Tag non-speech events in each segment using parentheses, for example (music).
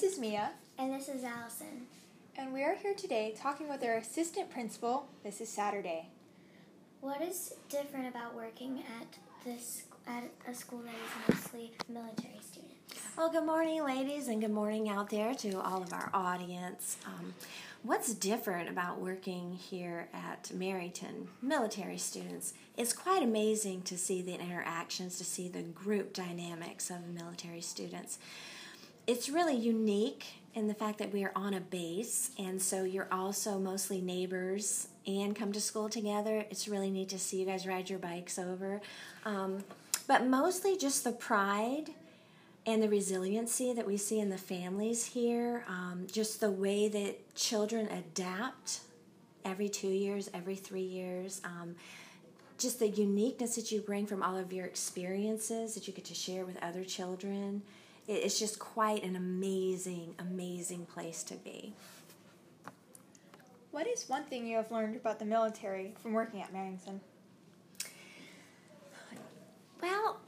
This is Mia. And this is Allison. And we are here today talking with our assistant principal. This is Saturday. What is different about working at this at a school that is mostly military students? Well, good morning, ladies, and good morning out there to all of our audience. Um, what's different about working here at Marrington military students? It's quite amazing to see the interactions, to see the group dynamics of military students. It's really unique in the fact that we are on a base, and so you're also mostly neighbors and come to school together. It's really neat to see you guys ride your bikes over. Um, but mostly just the pride and the resiliency that we see in the families here, um, just the way that children adapt every two years, every three years, um, just the uniqueness that you bring from all of your experiences that you get to share with other children. It's just quite an amazing, amazing place to be. What is one thing you have learned about the military from working at Marrington? Well,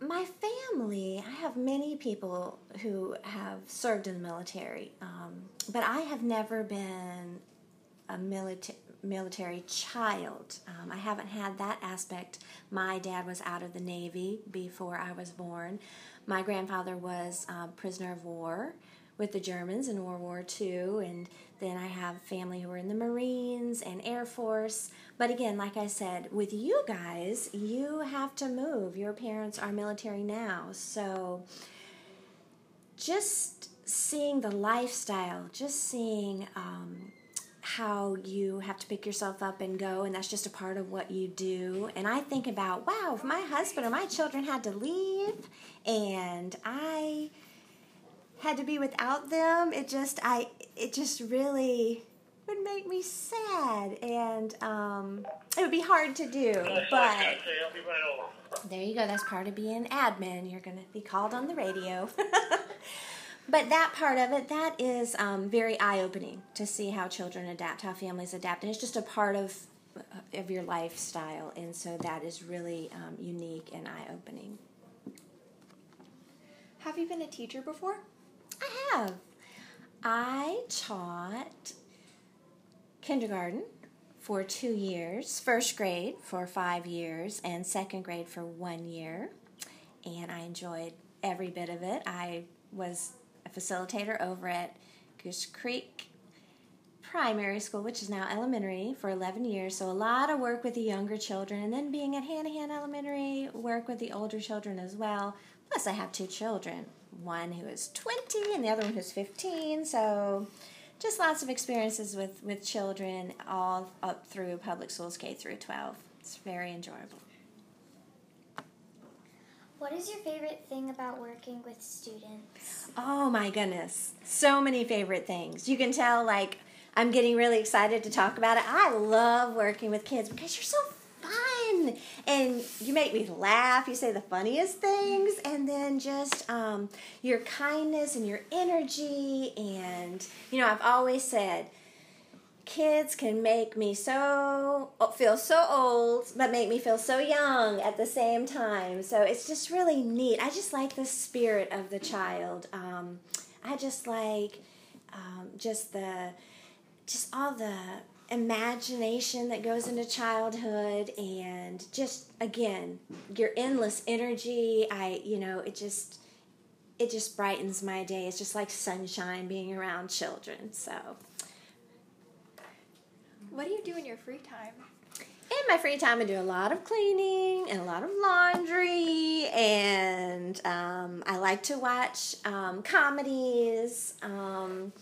my family, I have many people who have served in the military, um, but I have never been a military military child. Um, I haven't had that aspect. My dad was out of the Navy before I was born. My grandfather was a prisoner of war with the Germans in World War II, and then I have family who are in the Marines and Air Force. But again, like I said, with you guys, you have to move. Your parents are military now. So just seeing the lifestyle, just seeing um, how you have to pick yourself up and go, and that's just a part of what you do. And I think about, wow, if my husband or my children had to leave and I had to be without them, it just I it just really would make me sad, and um, it would be hard to do. But there you go. That's part of being admin. You're going to be called on the radio. (laughs) but that part of it, that is um, very eye opening to see how children adapt, how families adapt, and it's just a part of of your lifestyle, and so that is really um, unique and eye opening. Have you been a teacher before? I have. I taught kindergarten for two years, first grade for five years, and second grade for one year. And I enjoyed every bit of it. I was facilitator over at Goose Creek Primary School, which is now elementary, for 11 years. So a lot of work with the younger children. And then being at Hanahan Elementary, work with the older children as well. Plus, I have two children one who is 20 and the other one who's 15. So just lots of experiences with, with children all up through public schools K through 12. It's very enjoyable. What is your favorite thing about working with students? Oh my goodness. So many favorite things. You can tell like I'm getting really excited to talk about it. I love working with kids because you're so fun and you make me laugh you say the funniest things and then just um, your kindness and your energy and you know i've always said kids can make me so feel so old but make me feel so young at the same time. So it's just really neat. I just like the spirit of the child. Um, i just like um, just the just all the imagination that goes into childhood and just again your endless energy. I you know it just it just brightens my day. It's just like sunshine being around children. So what do you do in your free time in my free time i do a lot of cleaning and a lot of laundry and um, i like to watch um, comedies um,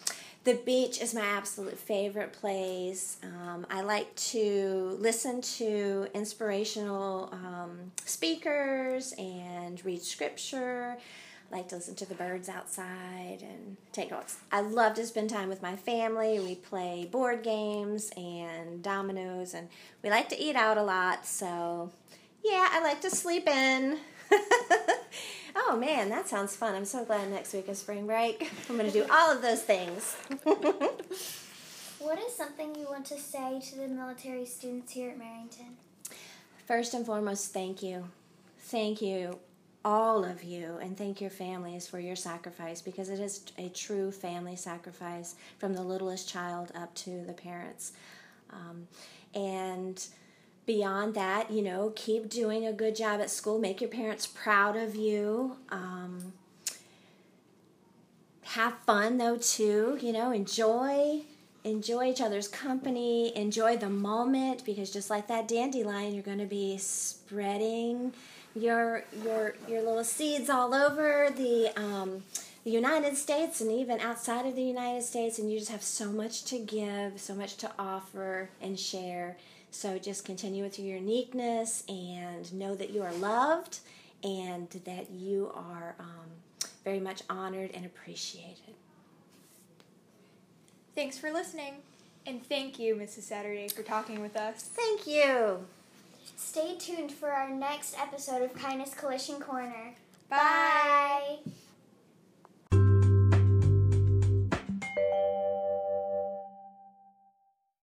the beach is my absolute favorite place. Um, I like to listen to inspirational um, speakers and read scripture. I like to listen to the birds outside and take notes. I love to spend time with my family. We play board games and dominoes, and we like to eat out a lot. So, yeah, I like to sleep in. (laughs) Oh man, that sounds fun. I'm so glad next week is spring break. (laughs) I'm going to do all of those things. (laughs) what is something you want to say to the military students here at Marrington? First and foremost, thank you. Thank you. All of you and thank your families for your sacrifice because it is a true family sacrifice from the littlest child up to the parents. Um, and beyond that, you know, keep doing a good job at school. Make your parents proud of you. Um, have fun though too. You know, enjoy enjoy each other's company. Enjoy the moment because just like that dandelion, you're going to be spreading your your your little seeds all over the. Um, the United States and even outside of the United States, and you just have so much to give, so much to offer and share. So just continue with your uniqueness and know that you are loved and that you are um, very much honored and appreciated. Thanks for listening. And thank you, Mrs. Saturday, for talking with us. Thank you. Stay tuned for our next episode of Kindness Collision Corner. Bye. Bye.